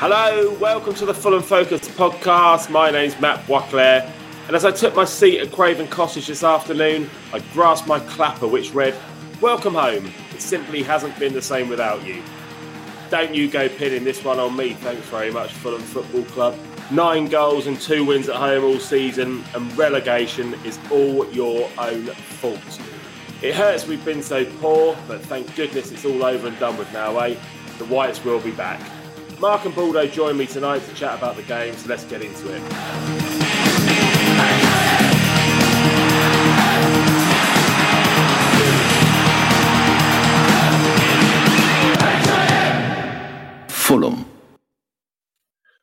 Hello, welcome to the Fulham Focus podcast. My name's Matt Boisclair, and as I took my seat at Craven Cottage this afternoon, I grasped my clapper which read, Welcome home. It simply hasn't been the same without you. Don't you go pinning this one on me, thanks very much, Fulham Football Club. Nine goals and two wins at home all season, and relegation is all your own fault. It hurts we've been so poor, but thank goodness it's all over and done with now, eh? The Whites will be back. Mark and Baldo join me tonight to chat about the game, so let's get into it. Fulham.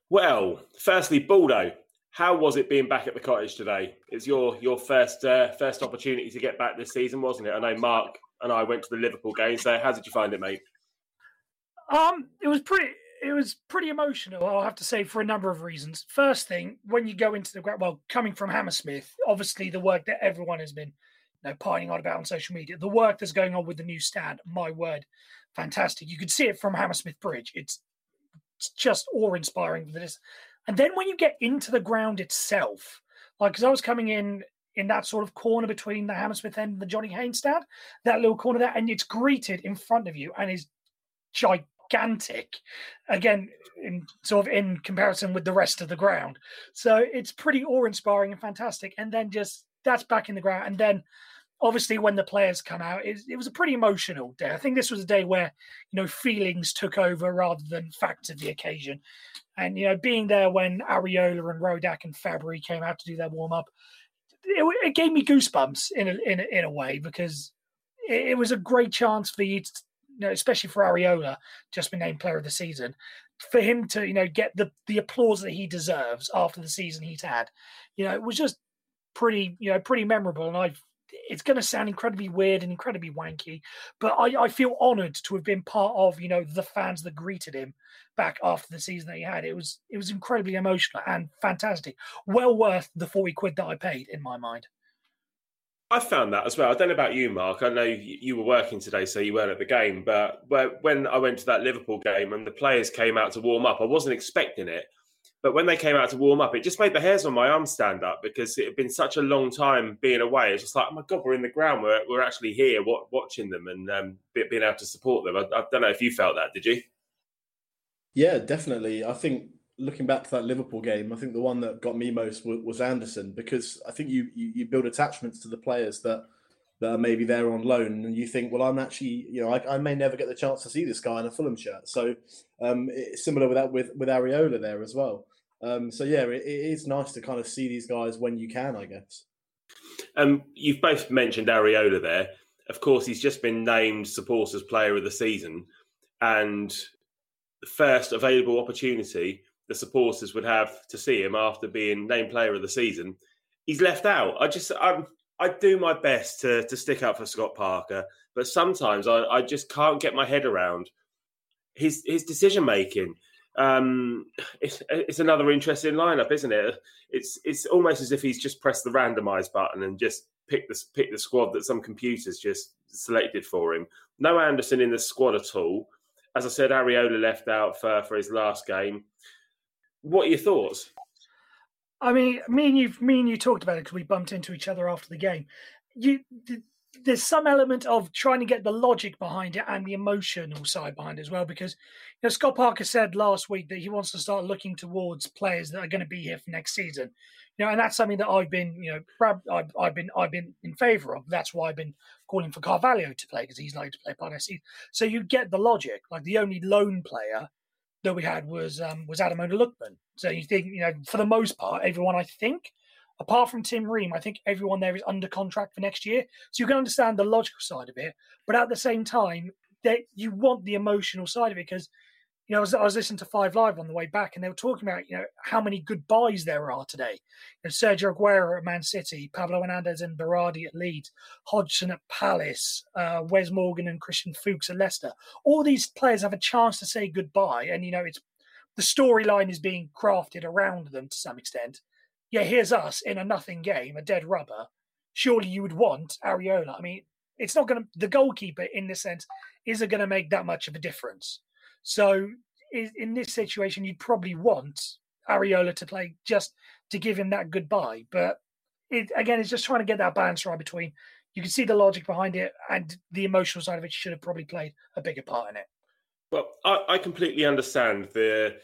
Well, firstly, Baldo, how was it being back at the cottage today? It's your your first uh, first opportunity to get back this season, wasn't it? I know Mark and I went to the Liverpool game, so how did you find it, mate? Um, it was pretty it was pretty emotional, I'll have to say, for a number of reasons. First thing, when you go into the ground, well, coming from Hammersmith, obviously the work that everyone has been you know, pining on about on social media, the work that's going on with the new stand, my word, fantastic. You could see it from Hammersmith Bridge. It's, it's just awe-inspiring for this. And then when you get into the ground itself, like because I was coming in in that sort of corner between the Hammersmith end and the Johnny Haynes stand, that little corner there, and it's greeted in front of you and is gigantic gigantic again in sort of in comparison with the rest of the ground. So it's pretty awe-inspiring and fantastic. And then just that's back in the ground. And then obviously when the players come out it, it was a pretty emotional day. I think this was a day where you know feelings took over rather than facts of the occasion. And you know being there when areola and rodak and Fabri came out to do their warm-up it, it gave me goosebumps in a, in a, in a way because it, it was a great chance for you to, you know, especially for Areola, just been named player of the season, for him to, you know, get the the applause that he deserves after the season he's had, you know, it was just pretty, you know, pretty memorable. And I've it's going to sound incredibly weird and incredibly wanky, but I, I feel honoured to have been part of, you know, the fans that greeted him back after the season that he had. It was it was incredibly emotional and fantastic. Well worth the forty quid that I paid in my mind. I found that as well. I don't know about you, Mark. I know you were working today, so you weren't at the game. But when I went to that Liverpool game and the players came out to warm up, I wasn't expecting it. But when they came out to warm up, it just made the hairs on my arm stand up because it had been such a long time being away. It's just like, oh my God, we're in the ground. We're, we're actually here watching them and um, being able to support them. I, I don't know if you felt that, did you? Yeah, definitely. I think looking back to that Liverpool game, I think the one that got me most was, was Anderson because I think you, you, you build attachments to the players that that are maybe there on loan, and you think, well, I'm actually, you know, I, I may never get the chance to see this guy in a Fulham shirt. So um, it's similar with that with with Areola there as well. Um, so yeah, it, it is nice to kind of see these guys when you can, I guess. Um, you've both mentioned Areola there. Of course, he's just been named supporters player of the season, and the first available opportunity the supporters would have to see him after being named player of the season. He's left out. I just I'm I do my best to to stick up for Scott Parker, but sometimes I, I just can't get my head around his his decision making. Um, it's, it's another interesting lineup, isn't it? It's it's almost as if he's just pressed the randomize button and just picked the pick the squad that some computers just selected for him. No Anderson in the squad at all. As I said, Areola left out for, for his last game. What are your thoughts? I mean, me and you, me and you talked about it because we bumped into each other after the game. You, there's some element of trying to get the logic behind it and the emotional side behind it as well. Because you know, Scott Parker said last week that he wants to start looking towards players that are going to be here for next season. You know, and that's something that I've been, you know, I've, I've been, I've been in favour of. That's why I've been calling for Carvalho to play because he's likely to play part next season. So you get the logic. Like the only lone player that we had was um, was Ademola Lookman. So you think, you know, for the most part, everyone I think, apart from Tim Ream, I think everyone there is under contract for next year. So you can understand the logical side of it, but at the same time, that you want the emotional side of it because you know, I was, I was, listening to Five Live on the way back, and they were talking about, you know, how many goodbyes there are today. You know, Sergio Aguero at Man City, Pablo Hernandez and Berardi at Leeds, Hodgson at Palace, uh, Wes Morgan and Christian Fuchs at Leicester. All these players have a chance to say goodbye, and you know, it's the storyline is being crafted around them to some extent. Yeah, here's us in a nothing game, a dead rubber. Surely you would want Areola. I mean, it's not going to. The goalkeeper, in this sense, isn't going to make that much of a difference. So in this situation, you'd probably want Areola to play just to give him that goodbye. But it, again, it's just trying to get that balance right between you can see the logic behind it and the emotional side of it should have probably played a bigger part in it. Well, I, I completely understand the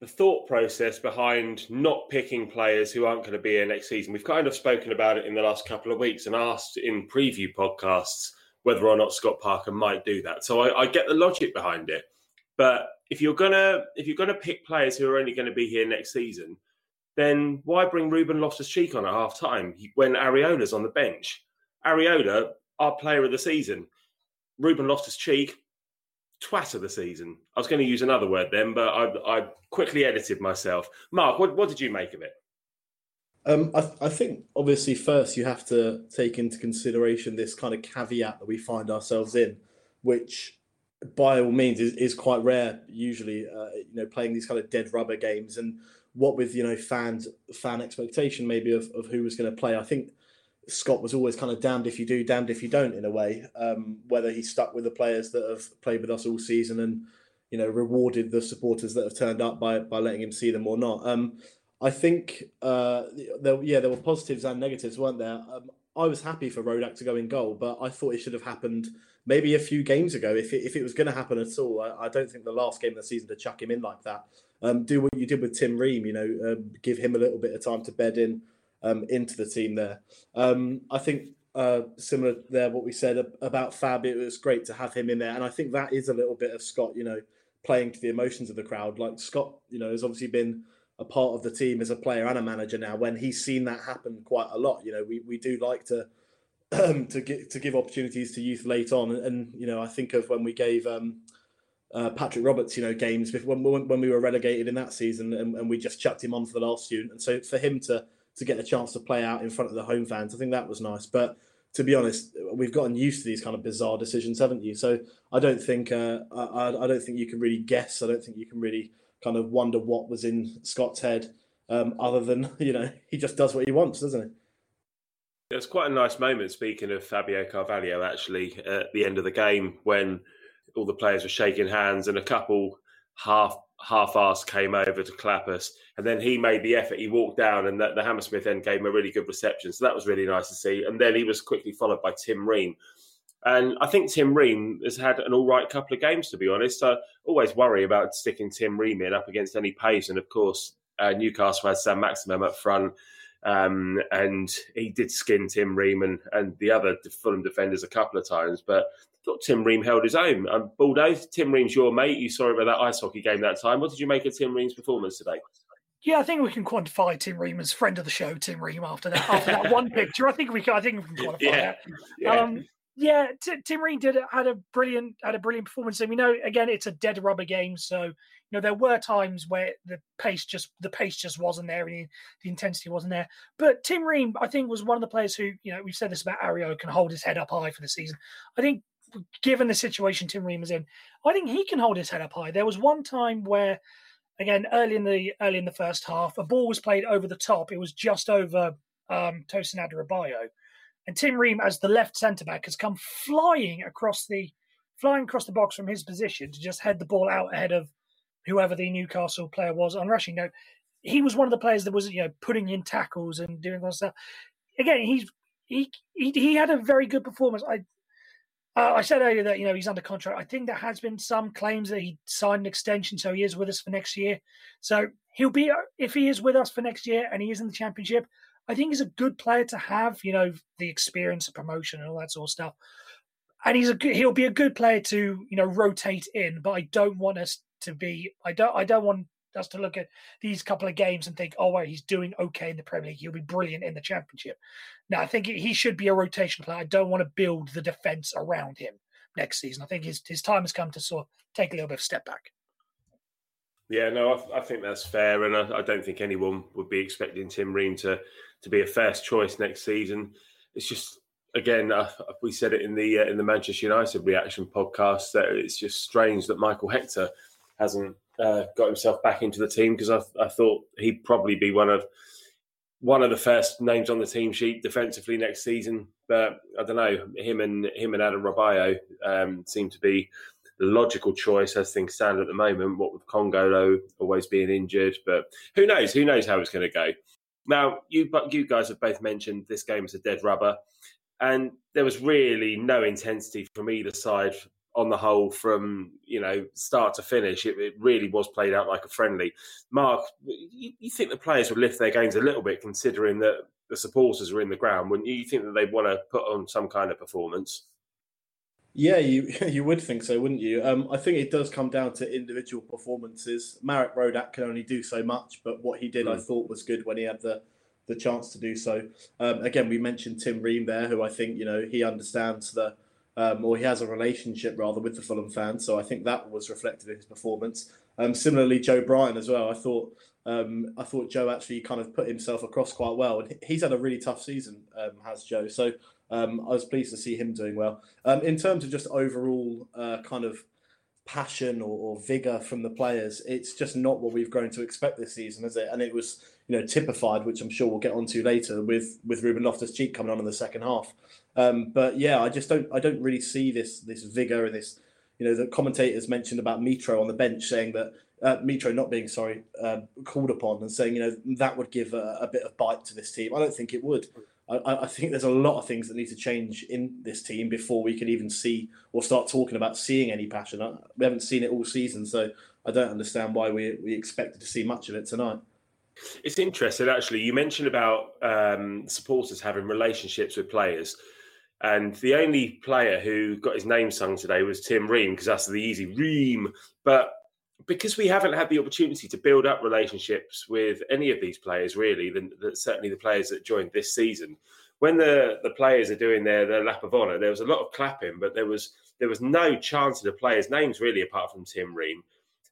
the thought process behind not picking players who aren't going to be here next season. We've kind of spoken about it in the last couple of weeks and asked in preview podcasts whether or not Scott Parker might do that. So I, I get the logic behind it, but if you're gonna if you're gonna pick players who are only going to be here next season, then why bring Ruben Loftus Cheek on at half time when Areola's on the bench? Areola, our player of the season. Ruben Loftus Cheek, twat of the season. I was going to use another word then, but I, I quickly edited myself. Mark, what, what did you make of it? Um, I, I, think obviously first you have to take into consideration this kind of caveat that we find ourselves in, which by all means is, is quite rare. Usually, uh, you know, playing these kind of dead rubber games, and what with you know fans fan expectation maybe of, of who was going to play. I think Scott was always kind of damned if you do, damned if you don't, in a way. Um, whether he stuck with the players that have played with us all season and you know rewarded the supporters that have turned up by by letting him see them or not. Um, I think uh, there, yeah, there were positives and negatives, weren't there? Um, I was happy for Rodak to go in goal, but I thought it should have happened maybe a few games ago if it, if it was going to happen at all. I, I, don't think the last game of the season to chuck him in like that. Um, do what you did with Tim Ream, you know, uh, give him a little bit of time to bed in um, into the team there. Um, I think uh, similar there what we said about Fab. It was great to have him in there, and I think that is a little bit of Scott, you know, playing to the emotions of the crowd. Like Scott, you know, has obviously been a part of the team as a player and a manager now. When he's seen that happen quite a lot, you know, we, we do like to um, to give to give opportunities to youth late on, and, and you know, I think of when we gave. Um, uh, Patrick Roberts, you know, games when, when we were relegated in that season, and, and we just chucked him on for the last student. And so for him to to get a chance to play out in front of the home fans. I think that was nice. But to be honest, we've gotten used to these kind of bizarre decisions, haven't you? So I don't think uh, I, I, don't think you can really guess. I don't think you can really kind of wonder what was in Scott's head, um, other than you know he just does what he wants, doesn't he? It was quite a nice moment. Speaking of Fabio Carvalho, actually, at the end of the game when all the players were shaking hands and a couple half half-assed came over to clap us, and then he made the effort. He walked down, and the, the Hammersmith end gave him a really good reception. So that was really nice to see. And then he was quickly followed by Tim Ream. And I think Tim Ream has had an all right couple of games, to be honest. I always worry about sticking Tim Ream in up against any pace. And of course, uh, Newcastle had Saint-Maximin up front. Um, and he did skin Tim Ream and, and the other Fulham defenders a couple of times. But thought Tim Ream held his own. Um, Baldo, Tim Ream's your mate. You saw him at that ice hockey game that time. What did you make of Tim Ream's performance today? Yeah, I think we can quantify Tim Ream as friend of the show, Tim Ream. After that, after that one picture, I think we can. I think we can quantify yeah. that. Yeah. Um, yeah, T- Tim Ream did had a brilliant had a brilliant performance, and we know again it's a dead rubber game. So you know there were times where the pace just the pace just wasn't there, and the, intensity wasn't there. But Tim Ream, I think, was one of the players who you know we've said this about Ario can hold his head up high for the season. I think given the situation Tim Ream is in, I think he can hold his head up high. There was one time where, again, early in the early in the first half, a ball was played over the top. It was just over um, Tosin Adarabioyo, and Tim Ream, as the left centre back, has come flying across the flying across the box from his position to just head the ball out ahead of whoever the Newcastle player was on rushing. Now, he was one of the players that was you know putting in tackles and doing all stuff. Again, he's he, he he had a very good performance. I uh, I said earlier that you know he's under contract. I think there has been some claims that he signed an extension, so he is with us for next year. So he'll be if he is with us for next year and he is in the championship. I think he's a good player to have. You know the experience of promotion and all that sort of stuff. And he's a good, he'll be a good player to you know rotate in. But I don't want us to be. I don't. I don't want us to look at these couple of games and think, oh, well, he's doing okay in the Premier League. He'll be brilliant in the Championship. Now, I think he should be a rotation player. I don't want to build the defence around him next season. I think his, his time has come to sort of take a little bit of step back. Yeah, no, I, I think that's fair, and I, I, don't think anyone would be expecting Tim Ream to to be a first choice next season. It's just again, uh, we said it in the uh, in the Manchester United reaction podcast that it's just strange that Michael Hector hasn't uh, got himself back into the team because I, I, thought he'd probably be one of one of the first names on the team sheet defensively next season. But I don't know him and him and Adarabioyo um, seem to be the logical choice as things stand at the moment. What with Kongolo always being injured, but who knows? Who knows how it's going to go? Now, you but you guys have both mentioned this game is a dead rubber, and there was really no intensity from either side on the whole from you know start to finish. It, it really was played out like a friendly. Mark, you, you, think the players would lift their games a little bit considering that the supporters are in the ground? Wouldn't you? You think that they'd want to put on some kind of performance? Yeah, you you would think so, wouldn't you? Um, I think it does come down to individual performances. Marek Rodak can only do so much, but what he did, mm. I hmm. thought, was good when he had the the chance to do so. Um, again, we mentioned Tim Ream there, who I think you know he understands the um, or he has a relationship rather with the Fulham fans. So I think that was reflected in his performance. Um, similarly, Joe Bryan as well. I thought um, I thought Joe actually kind of put himself across quite well, and he's had a really tough season, um, has Joe. So um, I was pleased to see him doing well. Um, in terms of just overall uh, kind of passion or, or vigor from the players, it's just not what we've grown to expect this season, is it? And it was you know typified, which I'm sure we'll get onto later with with Ruben Loftus Cheek coming on in the second half. Um, but yeah, I just don't I don't really see this this vigor and this you know the commentators mentioned about Mitro on the bench saying that uh, Mitro not being sorry uh, called upon and saying you know that would give a, a, bit of bite to this team. I don't think it would. I, I, think there's a lot of things that need to change in this team before we can even see or start talking about seeing any passion. We haven't seen it all season, so I don't understand why we we expected to see much of it tonight. It's interesting, actually. You mentioned about um, supporters having relationships with players, and the only player who got his name sung today was Tim Ream because that's the easy Ream. But because we haven't had the opportunity to build up relationships with any of these players, really, then certainly the players that joined this season, when the, the players are doing their, their lap of honour, there was a lot of clapping, but there was there was no chance of the players' names really, apart from Tim Ream.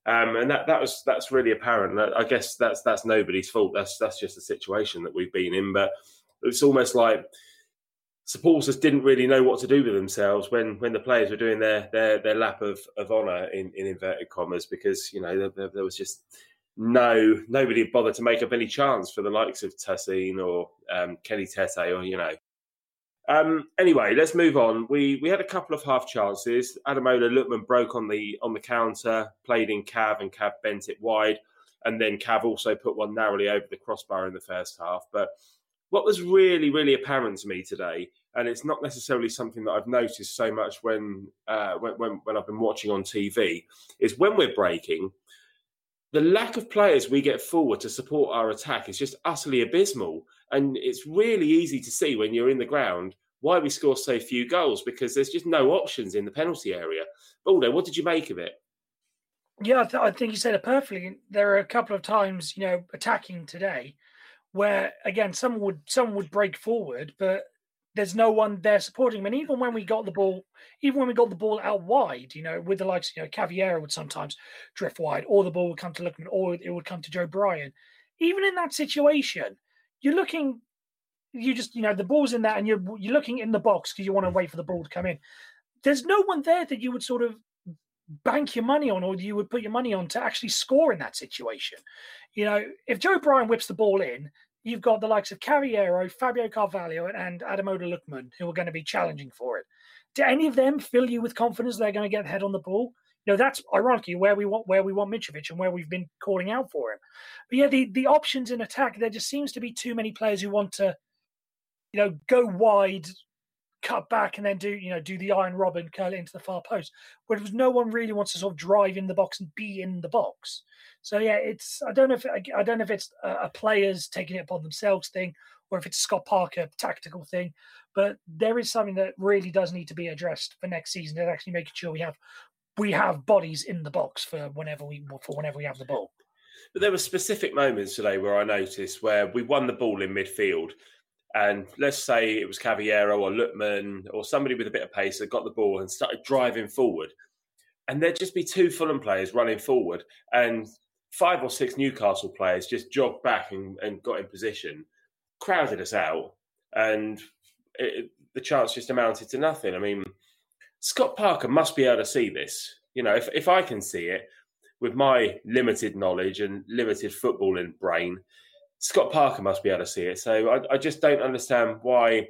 Um, and that, that was that's really apparent. I guess that's that's nobody's fault. That's that's just the situation that we've been in. But it's almost like supporters didn't really know what to do with themselves when when the players were doing their their, their lap of, of honour in, in inverted commas because you know there, there, was just no nobody bothered to make up any chance for the likes of Tosin or um, Kenny Tete or you know um, anyway, let's move on. We we had a couple of half chances. Ademola Lookman broke on the on the counter, played in Cav, and Cav bent it wide, and then Cav also put one narrowly over the crossbar in the first half. But what was really really apparent to me today, and it's not necessarily something that I've noticed so much when uh, when, when when I've been watching on TV, is when we're breaking. The lack of players we get forward to support our attack is just utterly abysmal. And it's really easy to see when you're in the ground why we score so few goals because there's just no options in the penalty area. Baldo, what did you make of it? Yeah, I, th- I think you said it perfectly. There are a couple of times, you know, attacking today, where again someone would someone would break forward, but there's no one there supporting him. And even when we got the ball, even when we got the ball out wide, you know, with the likes, you know, Cavaleiro would sometimes drift wide, or the ball would come to Lookman, or it would come to Joe Bryan. Even in that situation, you're looking, you just, you know, the ball's in there, and you're, you're looking in the box because you want to wait for the ball to come in. There's no one there that you would sort of bank your money on or you would put your money on to actually score in that situation. You know, if Joe Bryan whips the ball in, you've got the likes of Cavaleiro, Fabio Carvalho, and Ademola Lookman who are going to be challenging for it. Do any of them fill you with confidence they're going to get head on the ball? You know, that's ironically where we want where we want Mitrovic and where we've been calling out for him. But yeah, the, the options in attack, there just seems to be too many players who want to, you know, go wide, cut back, and then do, you know, do the Arjen Robben curl it into the far post. Whereas no one really wants to sort of drive in the box and be in the box. So yeah, it's I don't know if I don't know if it's a, players taking it upon themselves thing or if it's Scott Parker tactical thing, but there is something that really does need to be addressed for next season and actually making sure we have we have bodies in the box for whenever we for whenever we have the ball. But there were specific moments today where I noticed where we won the ball in midfield, and let's say it was Cavaleiro or Lookman or somebody with a bit of pace that got the ball and started driving forward, and there'd just be two Fulham players running forward, and five or six Newcastle players just jogged back and, and got in position, crowded us out, and it, the chance just amounted to nothing. I mean Scott Parker must be able to see this. You know, if, if I can see it with my limited knowledge and limited footballing brain, Scott Parker must be able to see it. So I, I just don't understand why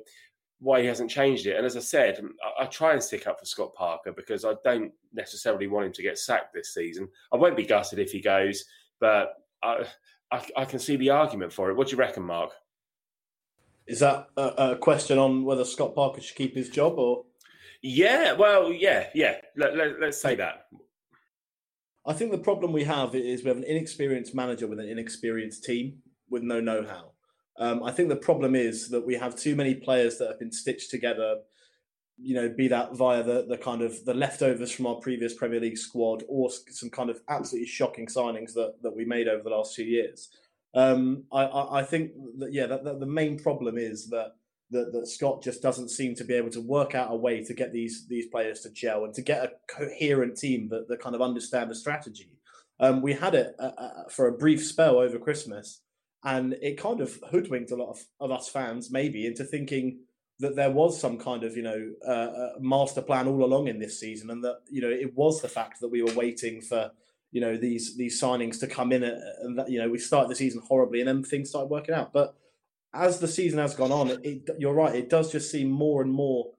why he hasn't changed it. And as I said, I, I, try and stick up for Scott Parker because I don't necessarily want him to get sacked this season. I won't be gutted if he goes, but I, I, I can see the argument for it. What do you reckon, Mark? Is that a, a, question on whether Scott Parker should keep his job or? Yeah, well, yeah, yeah. Let, let, let's say that. I think the problem we have is we have an inexperienced manager with an inexperienced team with no know-how. Um, I think the problem is that we have too many players that have been stitched together. You know, be that via the the kind of the leftovers from our previous Premier League squad, or some kind of absolutely shocking signings that that we made over the last few years. Um, I, I, I, think that yeah, that, that the main problem is that, that that Scott just doesn't seem to be able to work out a way to get these these players to gel and to get a coherent team that, that kind of understand the strategy. Um, we had it uh, uh, for a brief spell over Christmas, and it kind of hoodwinked a lot of, of us fans maybe into thinking that there was some kind of you know uh, master plan all along in this season, and that you know it was the fact that we were waiting for you know these these signings to come in, uh, and that you know we started the season horribly, and then things started working out. But as the season has gone on, it, you're right. It does just seem more and more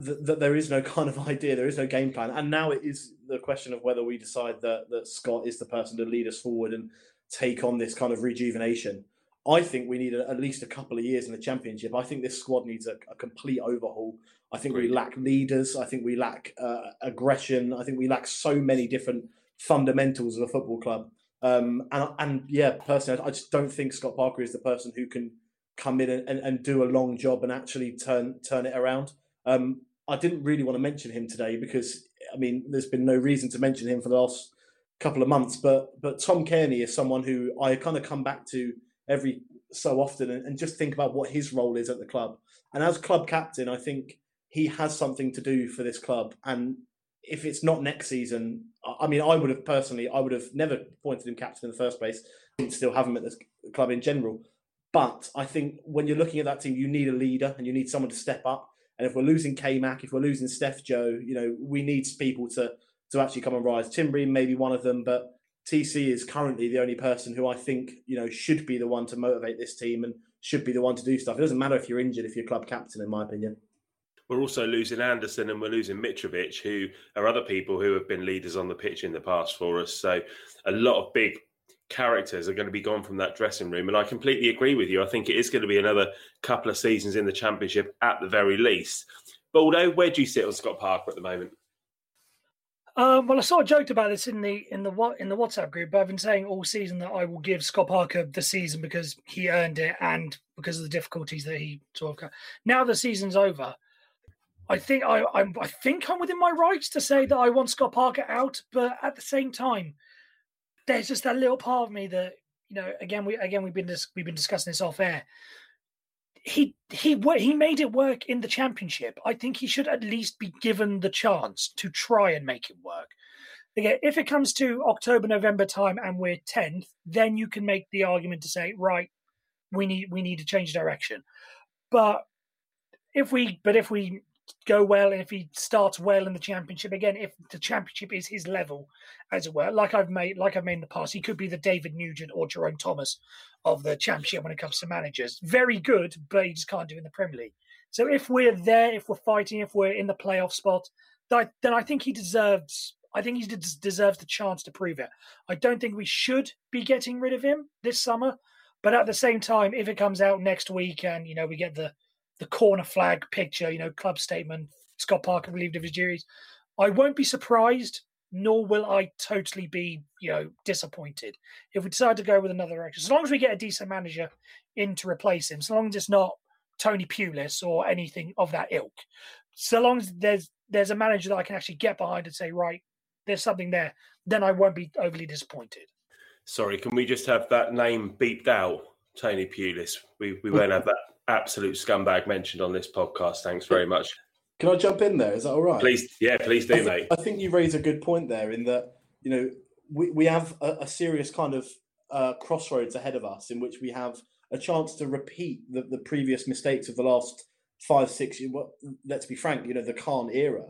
that, that, there is no kind of idea, there is no game plan, and now it is the question of whether we decide that that Scott is the person to lead us forward and take on this kind of rejuvenation. I think we need a, at least a couple of years in the championship. I think this squad needs a, a complete overhaul. I think Great. we lack leaders. I think we lack uh, aggression. I think we lack so many different fundamentals of a football club. Um, and, and yeah, personally, I just don't think Scott Parker is the person who can come in and, and, and do a long job and actually turn turn it around. Um, I didn't really want to mention him today because I mean, there's been no reason to mention him for the last couple of months. But but Tom Cairney is someone who I kind of come back to every so often and, and just think about what his role is at the club. And as club captain, I think he has something to do for this club. And if it's not next season, I mean, I would have personally, I would have never appointed him captain in the first place. Still have him at the club in general. But I think when you're looking at that team, you need a leader and you need someone to step up. And if we're losing K Mac, if we're losing Steph Joe, you know, we need people to to actually come and rise. Tim Ream may be one of them, but TC is currently the only person who I think you know should be the one to motivate this team and should be the one to do stuff. It doesn't matter if you're injured if you're club captain, in my opinion. We're also losing Anderson and we're losing Mitrovic, who are other people who have been leaders on the pitch in the past for us. So a lot of big characters are going to be gone from that dressing room. And I completely agree with you. I think it is going to be another couple of seasons in the championship at the very least. Baldo, where do you sit on Scott Parker at the moment? Um, well, I sort of joked about this in the in the what in the WhatsApp group, but I've been saying all season that I will give Scott Parker the season because he earned it and because of the difficulties that he sort of. Now the season's over, I think I I'm, I think I'm within my rights to say that I want Scott Parker out, but at the same time, there's just that little part of me that you know. Again, we again we've been dis- we've been discussing this off air he he he made it work in the championship. I think he should at least be given the chance to try and make it work. Again, if it comes to October November time and we're tenth, then you can make the argument to say, right, we need we need to change direction. But if we but if we go well and if he starts well in the championship again if the championship is his level as it were like i've made like i've made in the past he could be the david nugent or jerome thomas of the championship when it comes to managers very good but he just can't do in the premier league so if we're there if we're fighting if we're in the playoff spot then i think he deserves i think he deserves the chance to prove it i don't think we should be getting rid of him this summer but at the same time if it comes out next week and you know we get the the corner flag picture, you know, club statement, Scott Parker relieved of his duties. I won't be surprised, nor will I totally be, you know, disappointed if we decide to go with another direction. As long as we get a decent manager in to replace him, so long as it's not Tony Pulis or anything of that ilk, so long as there's there's a manager that I can actually get behind and say, right, there's something there, then I won't be overly disappointed. Sorry, can we just have that name beeped out, Tony Pulis? We we won't have that absolute scumbag mentioned on this podcast. Thanks very much. Can I jump in there? Is that all right? Please, yeah, please do, I th- mate. I think you raise a good point there in that you know we we have a, a serious kind of uh, crossroads ahead of us in which we have a chance to repeat the, the previous mistakes of the last five, six. Well, let's be frank, you know, the Khan era.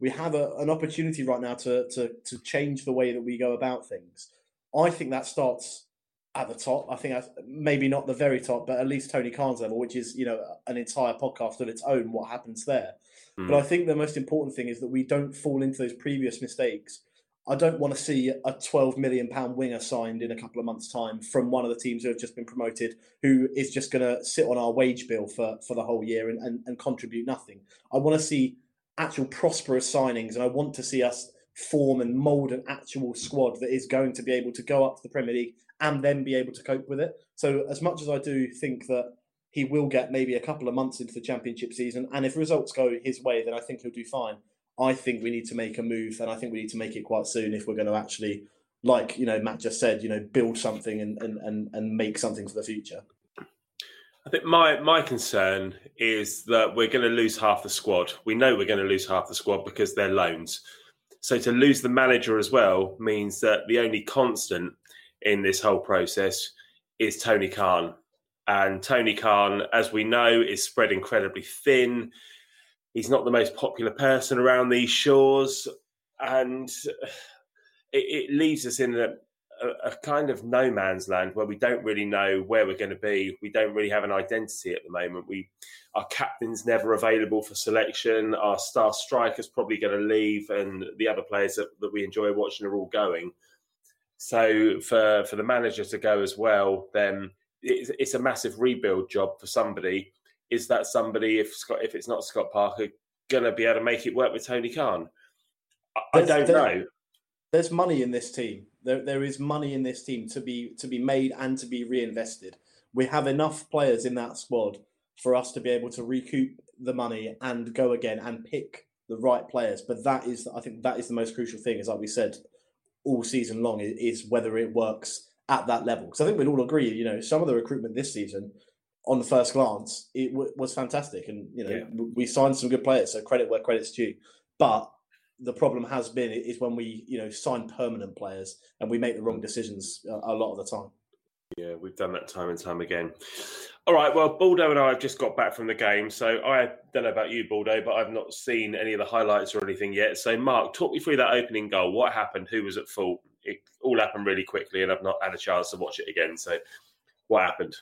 We have a, an opportunity right now to, to to change the way that we go about things. I think that starts at the top. I think maybe not the very top, but at least Tony Khan's level, which is you know an entire podcast of its own. What happens there? Mm. But I think the most important thing is that we don't fall into those previous mistakes. I don't want to see a 12 million pound winger signed in a couple of months' time from one of the teams who have just been promoted, who is just going to sit on our wage bill for, for the whole year and, and, and contribute nothing. I want to see actual prosperous signings, and I want to see us form and mould an actual squad that is going to be able to go up to the Premier League and then be able to cope with it. So, as much as I do think that he will get maybe a couple of months into the championship season, and if results go his way, then I think he'll do fine. I think we need to make a move, and I think we need to make it quite soon if we're going to actually, like you know, Matt just said, you know, build something and and and, and make something for the future. I think my my concern is that we're going to lose half the squad. We know we're going to lose half the squad because they're loans. So to lose the manager as well means that the only constant in this whole process is Tony Khan. And Tony Khan, as we know, is spread incredibly thin. He's not the most popular person around these shores. And it, it leaves us in a, a, a, kind of no man's land where we don't really know where we're going to be. We don't really have an identity at the moment. We, our captain's never available for selection. Our star striker's probably going to leave, and the other players that, that we enjoy watching are all going. So for for the manager to go as well, then it's, it's a massive rebuild job for somebody. Is that somebody, if Scott, if it's not Scott Parker, going to be able to make it work with Tony Khan? I, I don't know. There's money in this team. There, there is money in this team to be to be made and to be reinvested. We have enough players in that squad for us to be able to recoup the money and go again and pick the right players. But that is, I think, that is the most crucial thing. Is like we said, all season long is whether it works at that level. Because I think we'd all agree, you know, some of the recruitment this season, on the first glance, it w- was fantastic, and you know, yeah. we signed some good players. So credit where credit's due. But the problem has been is when we, you know, sign permanent players and we make the wrong decisions a, lot of the time. Yeah, we've done that time and time again. All right, well, Baldo and I have just got back from the game, so I don't know about you, Baldo, but I've not seen any of the highlights or anything yet. So, Mark, talk me through that opening goal. What happened? Who was at fault? It all happened really quickly, and I've not had a chance to watch it again. So, what happened?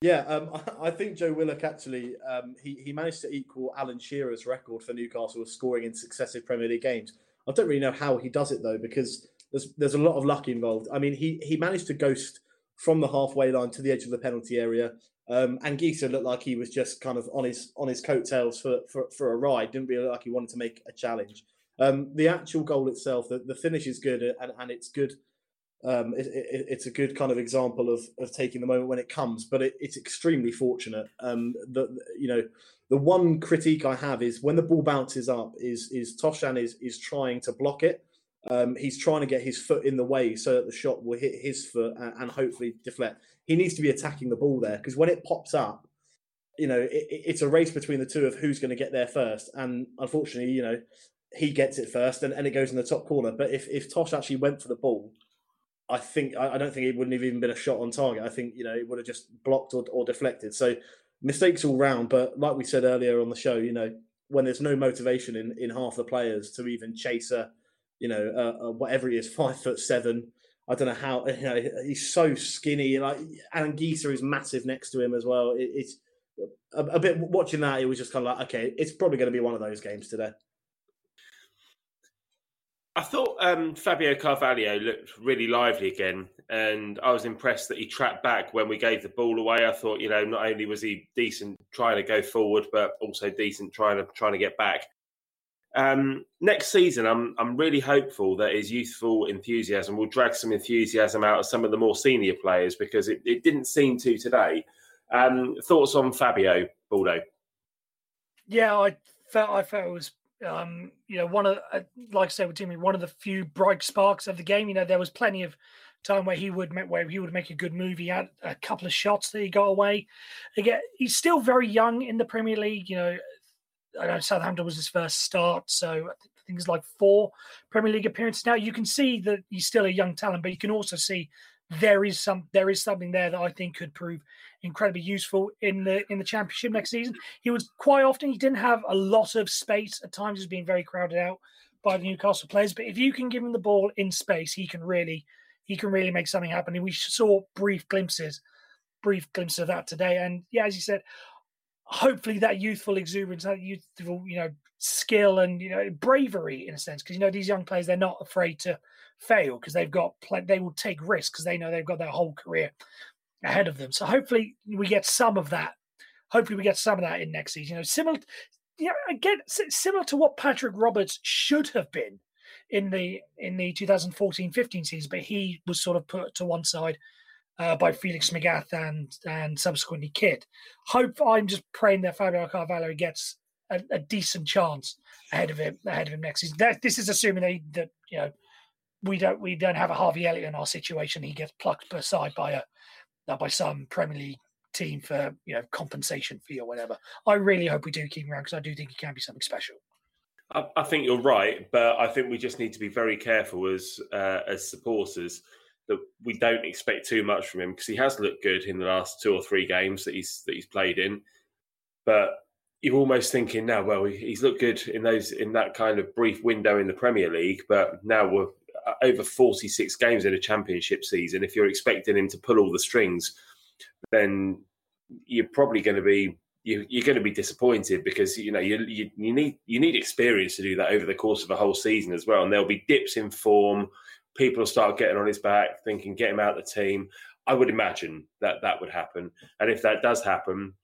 Yeah, um, I think Joe Willock actually um, he he managed to equal Alan Shearer's record for Newcastle of scoring in successive Premier League games. I don't really know how he does it though, because there's there's a lot of luck involved. I mean, he he managed to ghost from the halfway line to the edge of the penalty area. Um, and Gisa looked like he was just kind of on his on his coattails for, for, for a ride. Didn't really look like he wanted to make a challenge. Um, the actual goal itself, the, the finish is good and, and it's good. Um, it, it, it's a good kind of example of, of taking the moment when it comes, but it, it's extremely fortunate. Um, the, you know, the one critique I have is when the ball bounces up, is is Toshan is is trying to block it, um, he's trying to get his foot in the way so that the shot will hit his foot and, and hopefully deflect. He needs to be attacking the ball there because when it pops up, you know, it, it's a race between the two of who's going to get there first. And unfortunately, you know, he gets it first and, and it goes in the top corner. But if, if Tosh actually went for the ball, I think I, I don't think it wouldn't have even been a shot on target. I think you know it would have just blocked or, or deflected. So mistakes all round. But like we said earlier on the show, you know, when there's no motivation in, in half the players to even chase a you know, uh, uh, whatever he is, five foot seven. I don't know how. You know, he's so skinny. Like Alan Gisa is massive next to him as well. It, it's a, a, bit watching that. It was just kind of like, okay, it's probably going to be one of those games today. I thought um, Fabio Carvalho looked really lively again, and I was impressed that he tracked back when we gave the ball away. I thought, you know, not only was he decent trying to go forward, but also decent trying to trying to get back. Um, next season, I'm I'm really hopeful that his youthful enthusiasm will drag some enthusiasm out of some of the more senior players because it, it didn't seem to today. Um, thoughts on Fabio Baldo? Yeah, I felt I felt it was um, you know one of uh, like I said with Timmy one of the few bright sparks of the game. You know there was plenty of time where he would make where he would make a good move. He had a couple of shots that he got away. Again, he's still very young in the Premier League. You know, I know Southampton was his first start, so it's like four Premier League appearances now. You can see that he's still a young talent, but you can also see there is some there is something there that I think could prove incredibly useful in the in the championship next season. He was quite often he didn't have a lot of space at times. He's being very crowded out by the Newcastle players, but if you can give him the ball in space, he can really he can really make something happen. And we saw brief glimpses, brief glimpses of that today. And yeah, as you said, hopefully that youthful exuberance, that youthful, you know, skill and you know bravery in a sense, because you know these young players they're not afraid to fail because they've got they will take risks because they know they've got their whole career ahead of them. So hopefully we get some of that. Hopefully we get some of that in next season. You know, similar, yeah, again similar to what Patrick Roberts should have been in the in the 2014-15 season, but he was sort of put to one side uh, by Felix Magath and and subsequently Kit. Hope I'm just praying that Fabio Carvalho gets a, a, decent chance ahead of him ahead of him next season. That, this is assuming that you know we don't we don't have a Harvey Elliott in our situation. He gets plucked aside by a uh, by some Premier League team for you know compensation fee or whatever. I really hope we do keep him around because I do think he can be something special. I, I, think you're right, but I think we just need to be very careful as uh, as supporters that we don't expect too much from him because he has looked good in the last two or three games that he's that he's played in. But you're almost thinking now, well, he's looked good in those in that kind of brief window in the Premier League, but now we're over 46 games in a championship season. If you're expecting him to pull all the strings, then you're probably going to be you, are going to be disappointed because you know you, you, you need you need experience to do that over the course of a whole season as well, and there'll be dips in form people will start getting on his back, thinking, get him out of the team. I would imagine that that would happen. And if that does happen,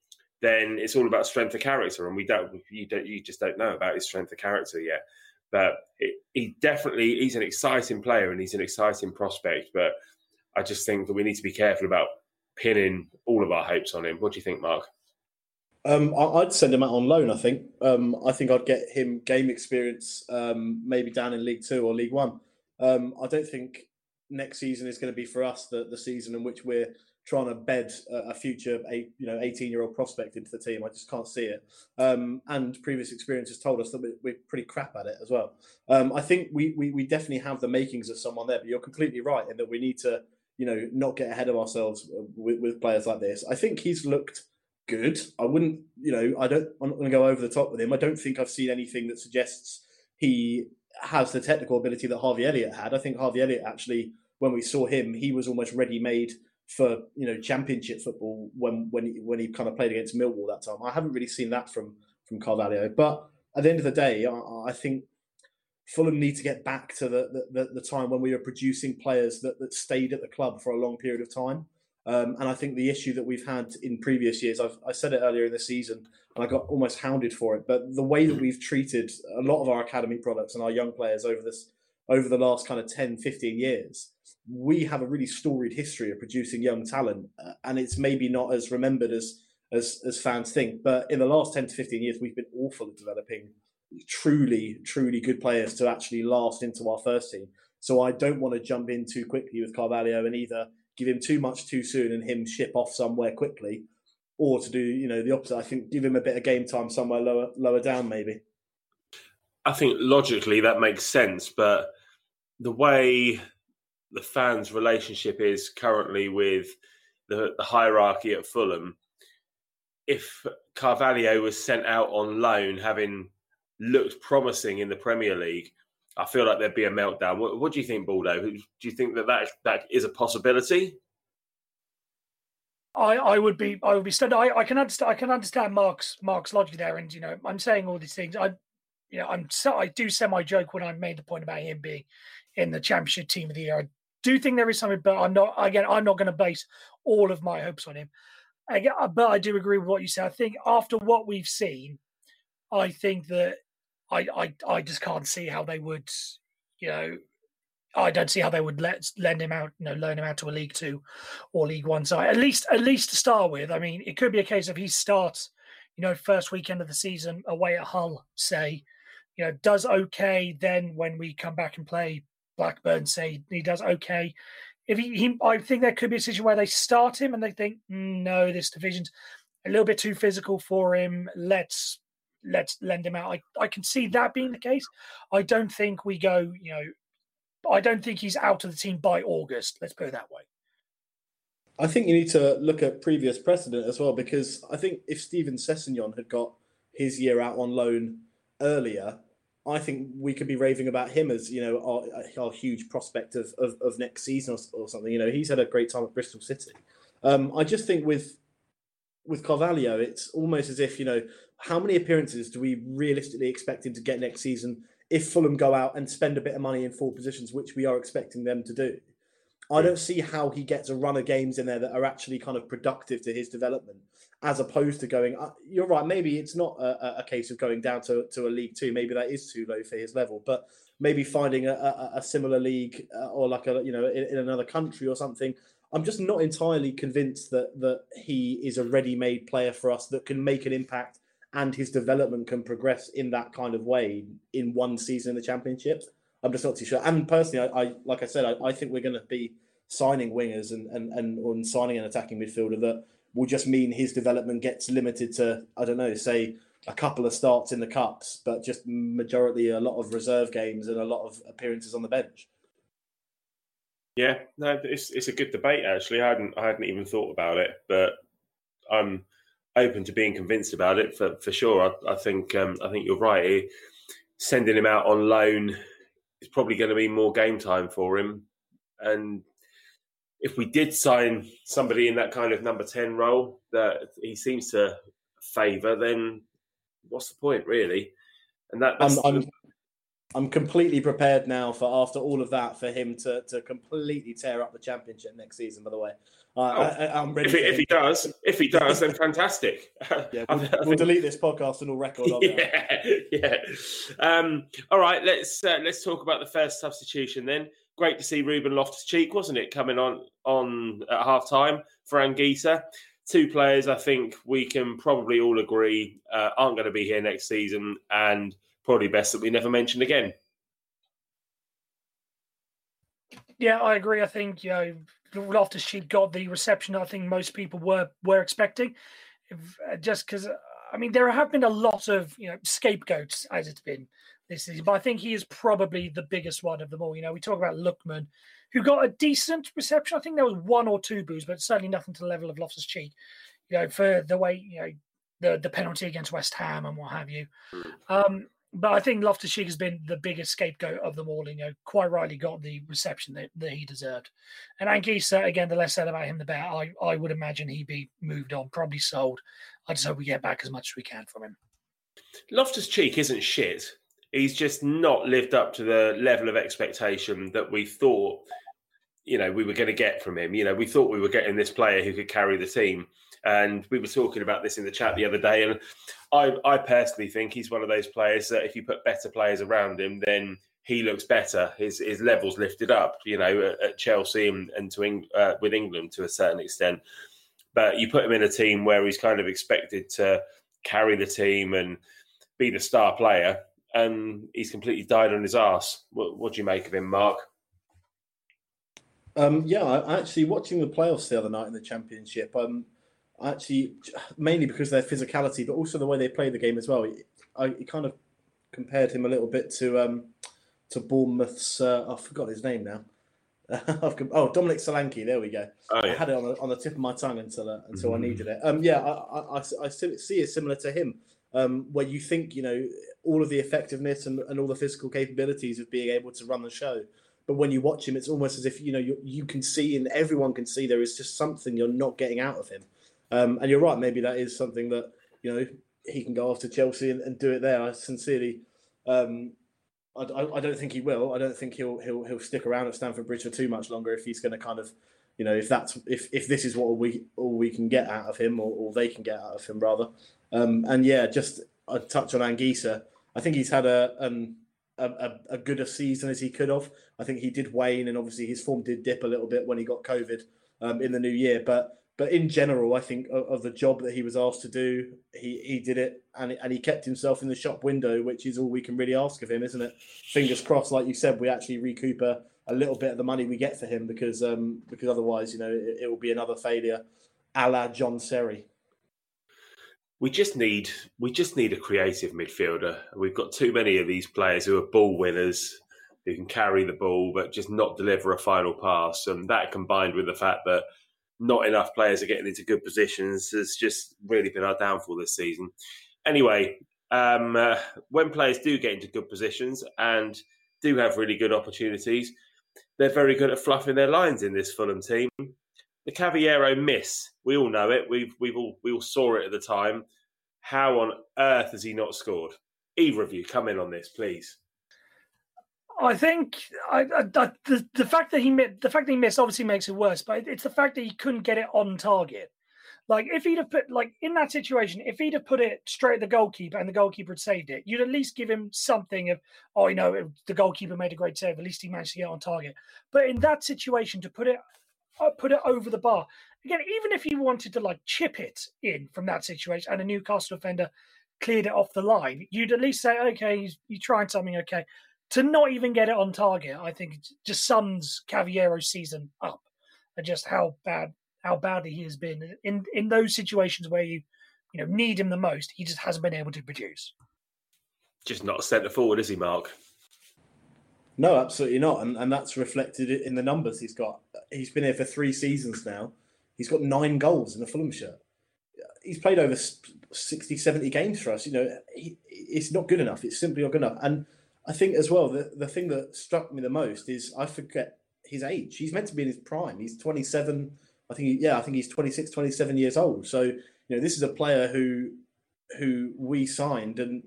then it's all about strength of character. And we don't, you don't, you just don't know about his strength of character yet. But he definitely, he's an exciting player and he's an exciting prospect. But I just think that we need to be careful about pinning all of our hopes on him. What do you think, Mark? Um, I'd send him out on loan. I think. Um, I think I'd get him game experience, um, maybe down in League Two or League One. Um, I don't think next season is going to be for us the, the season in which we're trying to bed a, future eight, you know 18 year old prospect into the team. I just can't see it. Um, and previous experience has told us that we're, we're pretty crap at it as well. Um, I think we, we we definitely have the makings of someone there, but you're completely right in that we need to you know not get ahead of ourselves with, with players like this. I think he's looked good. I wouldn't you know I don't I'm not going to go over the top with him. I don't think I've seen anything that suggests he has the technical ability that Harvey Elliott had. I think Harvey Elliott actually, when we saw him, he was almost ready made for you know championship football when when he, when he kind of played against Millwall that time. I haven't really seen that from from Carvalho, but at the end of the day, I, I think Fulham need to get back to the, the, the time when we were producing players that, that stayed at the club for a long period of time. Um, and I think the issue that we've had in previous years, I've, I said it earlier in the season, and I got almost hounded for it. But the way that we've treated a lot of our academy products and our young players over this over the last kind of 10, 15 years, we have a really storied history of producing young talent, uh, and it's maybe not as remembered as as as fans think. But in the last 10 to 15 years, we've been awful at developing truly, truly good players to actually last into our first team. So I don't want to jump in too quickly with Carvalho and either give him too much too soon and him ship off somewhere quickly, or to do you know the opposite. I think give him a bit of game time somewhere lower lower down maybe. I think logically that makes sense, but the way the fans' relationship is currently with the, the hierarchy at Fulham, if Carvalho was sent out on loan, having looked promising in the Premier League, I feel like there'd be a meltdown. What, what, do you think, Baldo? Do you think that, that that is a possibility? I, I would be I would be stunned. I, I can understand I can understand Mark's Mark's logic there, and you know I'm saying all these things. I you know I'm so I do semi joke when I made the point about him being in the championship team of the year. I do think there is something, but I'm not again I'm not going to base all of my hopes on him. Again, uh, but I do agree with what you said. I think after what we've seen, I think that I, I, I just can't see how they would, you know, I don't see how they would let lend him out, you know, loan him out to a League Two or League One side. At least, at least to start with. I mean, it could be a case of he starts, you know, first weekend of the season away at Hull, say, you know, does okay. Then when we come back and play Blackburn, say he does okay. If he, he I think there could be a situation where they start him and they think, mm, no, this division's a little bit too physical for him. Let's let's lend him out. I, I can see that being the case. I don't think we go, you know, I don't think he's out of the team by August. Let's put it that way. I think you need to look at previous precedent as well, because I think if Steven Sessegnon had got his year out on loan earlier, I think we could be raving about him as you know our, our huge prospect of, of, of next season or, or, something. You know, he's had a great time at Bristol City. Um, I just think with with Carvalho, it's almost as if you know how many appearances do we realistically expect him to get next season if Fulham go out and spend a bit of money in four positions, which we are expecting them to do. I don't see how he gets a run of games in there that are actually kind of productive to his development, as opposed to going. Uh, you're right. Maybe it's not a, a, case of going down to, to a League Two. Maybe that is too low for his level. But maybe finding a, a, a similar league uh, or like a you know in, in, another country or something. I'm just not entirely convinced that that he is a ready-made player for us that can make an impact and his development can progress in that kind of way in one season in the championship. I'm just not too sure. And personally, I, I like I said, I, I think we're going to be signing wingers and and and, and signing an attacking midfielder that will just mean his development gets limited to I don't know, say a couple of starts in the cups, but just majority a lot of reserve games and a lot of appearances on the bench. Yeah, no, it's it's a good debate actually. I hadn't I hadn't even thought about it, but I'm open to being convinced about it for for sure. I, I think um, I think you're right. Sending him out on loan is probably going to be more game time for him. And if we did sign somebody in that kind of number 10 role that he seems to favour, then what's the point, really? And that, I'm, I'm, I'm completely prepared now for after all of that for him to, to completely tear up the championship next season. By the way, uh, oh, I, am ready. If, he, if he does, if he does, then fantastic. yeah, we'll, we'll delete this podcast and all record yeah, Yeah. Um, all right, let's uh, let's talk about the first substitution then. Great to see Ruben Loftus Cheek, wasn't it, coming on on at half time for Anguissa. Two players, I think we can probably all agree uh, aren't going to be here next season, and probably best that we never mention again. Yeah, I agree. I think you know Loftus Cheek got the reception I think most people were were expecting, if, uh, just because I mean there have been a lot of you know scapegoats as it's been this season, but I think he is probably the biggest one of them all. You know, we talk about Lookman, who got a decent reception. I think there was one or two boos, but certainly nothing to the level of Loftus Cheek. You know, for the way you know the the penalty against West Ham and what have you. Hmm. Um, but I think Loftus Cheek has been the biggest scapegoat of them all. and You know, quite rightly got the reception that, that he deserved. And Anguissa, again, the less said about him, the better. I, I would imagine he'd be moved on, probably sold. I just hope we get back as much as we can from him. Loftus Cheek isn't shit. He's just not lived up to the level of expectation that we thought, you know, we were going to get from him. You know, we thought we were getting this player who could carry the team. And we were talking about this in the chat the other day. And I, I personally think he's one of those players that if you put better players around him, then he looks better. His his levels lifted up, you know, at, Chelsea and, and to uh, with England to a certain extent. But you put him in a team where he's kind of expected to carry the team and be the star player, and he's completely died on his ass. What, what do you make of him, Mark? Um, yeah, I actually watching the playoffs the other night in the Championship. Um, actually mainly because of their physicality, but also the way they play the game as well. I, I kind of compared him a little bit to um, to Bournemouth's. Uh, I forgot his name now. oh, Dominic Solanke. There we go. Oh, yeah. I had it on the, on the tip of my tongue until uh, until mm-hmm. I needed it. Um, yeah, I, I, I, see it similar to him, um, where you think you know all of the effectiveness and, and all the physical capabilities of being able to run the show. But when you watch him, it's almost as if you know you, you can see and everyone can see there is just something you're not getting out of him. Um, and you're right, maybe that is something that you know he can go to Chelsea and, and do it there. I sincerely, um, I, I, don't think he will. I don't think he'll he'll he'll stick around at Stamford Bridge for too much longer if he's going to kind of, you know, if that's if if this is what we all we can get out of him or, or they can get out of him rather. Um, and yeah, just a touch on Anguissa. I think he's had a um, a, a, good a season as he could have. I think he did wane, and obviously his form did dip a little bit when he got COVID um, in the new year. But but in general, I think of, of, the job that he was asked to do, he, he did it and, and he kept himself in the shop window, which is all we can really ask of him, isn't it? Fingers crossed, like you said, we actually recoup a, a little bit of the money we get for him because um, because otherwise, you know, it, it will be another failure, a la John Seri. We just need we just need a creative midfielder. We've got too many of these players who are ball winners, who can carry the ball but just not deliver a final pass, and that combined with the fact that not enough players are getting into good positions has just really been our downfall this season. Anyway, Um, uh, when players do get into good positions and do have really good opportunities, they're very good at fluffing their lines in this Fulham team. The Cavaleiro miss, we all know it. We've we've all we all saw it at the time. How on earth has he not scored? Either of you, come in on this, please. I think I, I, the the fact that he the fact that he missed obviously makes it worse, but it's the fact that he couldn't get it on target. Like if he'd have put like in that situation, if he'd have put it straight at the goalkeeper and the goalkeeper had saved it, you'd at least give him something of, oh, you know, the goalkeeper made a great save. At least he managed to get on target. But in that situation, to put it uh, put it over the bar again, even if he wanted to like chip it in from that situation, and a Newcastle defender cleared it off the line, you'd at least say, okay, you tried something, okay. To not even get it on target, I think just sums Cavaleiro's season up, and just how bad how badly he has been in in those situations where you you know need him the most. He just hasn't been able to produce. Just not a centre forward, is he, Mark? No, absolutely not, and and that's reflected in the numbers he's got. He's been here for three seasons now. He's got nine goals in a Fulham shirt. He's played over 60, 70 games for us. You know, he, it's not good enough. It's simply not good enough. And I think as well, the, the thing that struck me the most is I forget his age. He's meant to be in his prime. He's 27, I think, yeah, I think he's 26, 27 years old. So, you know, this is a player who who we signed. And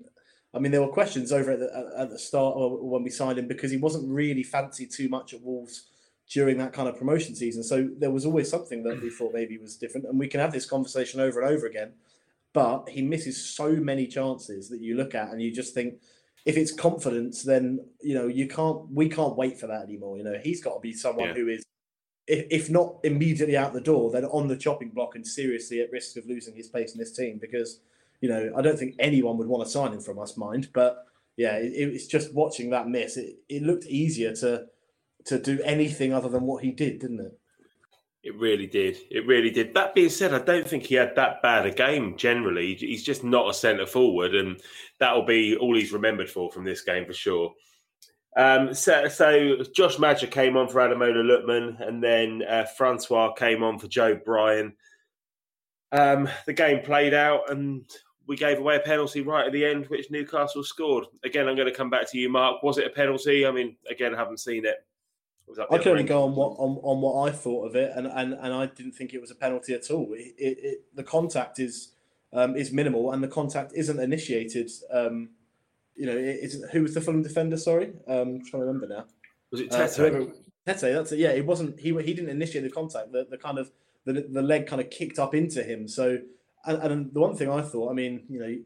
I mean, there were questions over at the, at the start when we signed him because he wasn't really fancied too much at Wolves during that kind of promotion season. So there was always something that we thought maybe was different. And we can have this conversation over and over again. But he misses so many chances that you look at and you just think, if it's confidence, then you know you can't. We can't wait for that anymore. You know, he's got to be someone yeah. who is if, if not immediately out the door, then on the chopping block and seriously at risk of losing his place in this team because, you know, I don't think anyone would want to sign him from us, mind. But yeah, it, it's just watching that miss. It, it looked easier to to do anything other than what he did, didn't it? It really did. It really did. That being said, I don't think he had that bad a game generally. He's just not a centre forward, and that'll be all he's remembered for from this game for sure. Um, so, so Josh Maja came on for Ademola Lookman, and then uh, Francois came on for Joe Bryan. Um, the game played out, and we gave away a penalty right at the end, which Newcastle scored. Again, I'm going to come back to you, Mark. Was it a penalty? I mean, again, I haven't seen it. I can only go on what on, on what I thought of it, and, and, and I didn't think it was a penalty at all. It, it, it the contact is um, is minimal, and the contact isn't initiated. Um, you know, it, who was the Fulham defender? Sorry, um, I'm trying to remember now. Was it uh, Tete? Uh, Tete, that's it. Yeah, it wasn't. He he didn't initiate the contact. The the kind of the the leg kind of kicked up into him. So, and, and the one thing I thought, I mean, you know,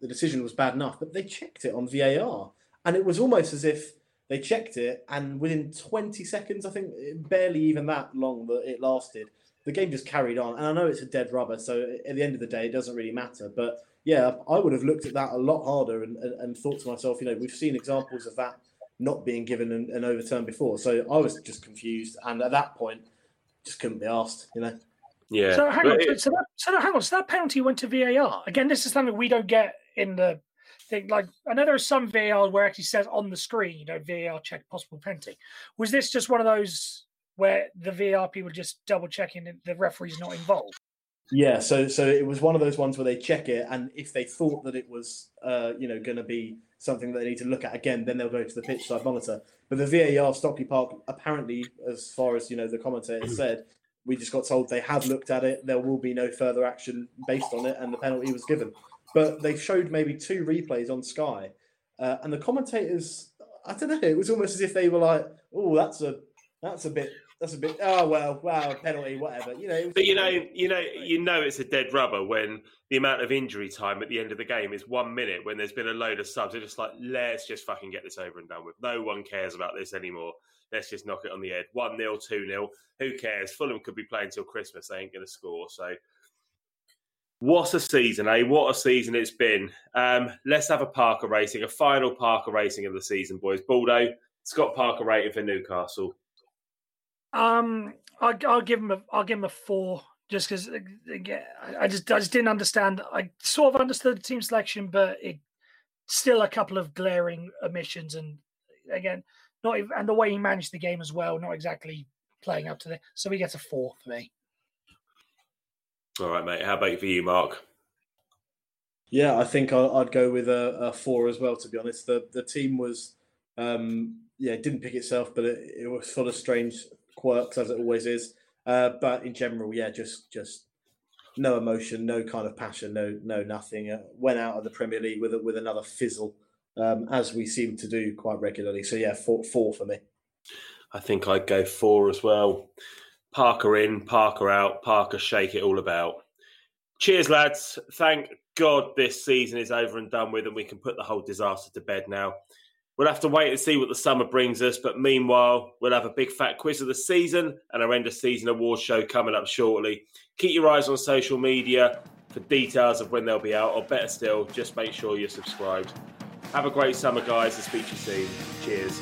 the decision was bad enough, but they checked it on VAR, and it was almost as if they checked it, and within 20 seconds, I think barely even that long that it lasted, the game just carried on. And I know it's a dead rubber, so at the end of the day, it doesn't really matter. But yeah, I would have looked at that a lot harder and, and, and thought to myself, you know, we've seen examples of that not being given an, an overturn before. So I was just confused, and at that point, just couldn't be asked, you know. Yeah. So hang on. It, so, that, so that, hang on. So that penalty went to VAR again. This is something we don't get in the thing. Like I know there are some VAR where it actually says on the screen, you know, VAR check possible penalty. Was this just one of those where the VAR people just double checking the referee's not involved? Yeah, so so it was one of those ones where they check it, and if they thought that it was, uh, you know, going to be something that they need to look at again, then they'll go to the pitch side monitor. But the VAR of Stockley Park, apparently, as far as you know, the commentator mm. said, we just got told they have looked at it. There will be no further action based on it, and the penalty was given. But they showed maybe two replays on Sky, uh, and the commentators, I don't know, it was almost as if they were like, "Oh, that's a that's a bit that's a bit. Oh well, wow, penalty, whatever. You know. But you know, you know, you know, it's a dead rubber when the amount of injury time at the end of the game is one minute. When there's been a load of subs, they're just like, let's just fucking get this over and done with. No one cares about this anymore. Let's just knock it on the head. One 0 two 0 Who cares? Fulham could be playing till Christmas. They ain't going to score. So. What a season, eh? What a season it's been. Um, let's have a Parker rating, a final Parker rating of the season, boys. Baldo, Scott Parker rating for Newcastle. Um, I, I'll give him a I'll give him a four just because again I just I just didn't understand. I sort of understood the team selection, but it still a couple of glaring omissions, and again, not even, and the way he managed the game as well, not exactly playing up to the. So he gets a four for me. All right, mate. How about for you, Mark? Yeah, I think I'd go with a, a, four as well. To be honest, the the team was, um, yeah, it didn't pick itself, but it, it was sort of strange quirks as it always is. Uh, but in general, yeah, just just no emotion, no kind of passion, no no nothing. Uh, went out of the Premier League with with another fizzle, um, as we seem to do quite regularly. So yeah, four four for me. I think I'd go four as well. Parker in, Parker out, Parker shake it all about. Cheers, lads. Thank God this season is over and done with, and we can put the whole disaster to bed now. We'll have to wait and see what the summer brings us, but meanwhile, we'll have a big fat quiz of the season and our end of season awards show coming up shortly. Keep your eyes on social media for details of when they'll be out, or better still, just make sure you're subscribed. Have a great summer, guys, and speak to you soon. Cheers.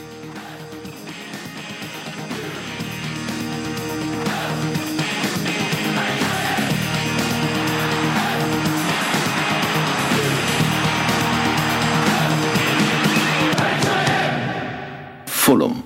Fulham.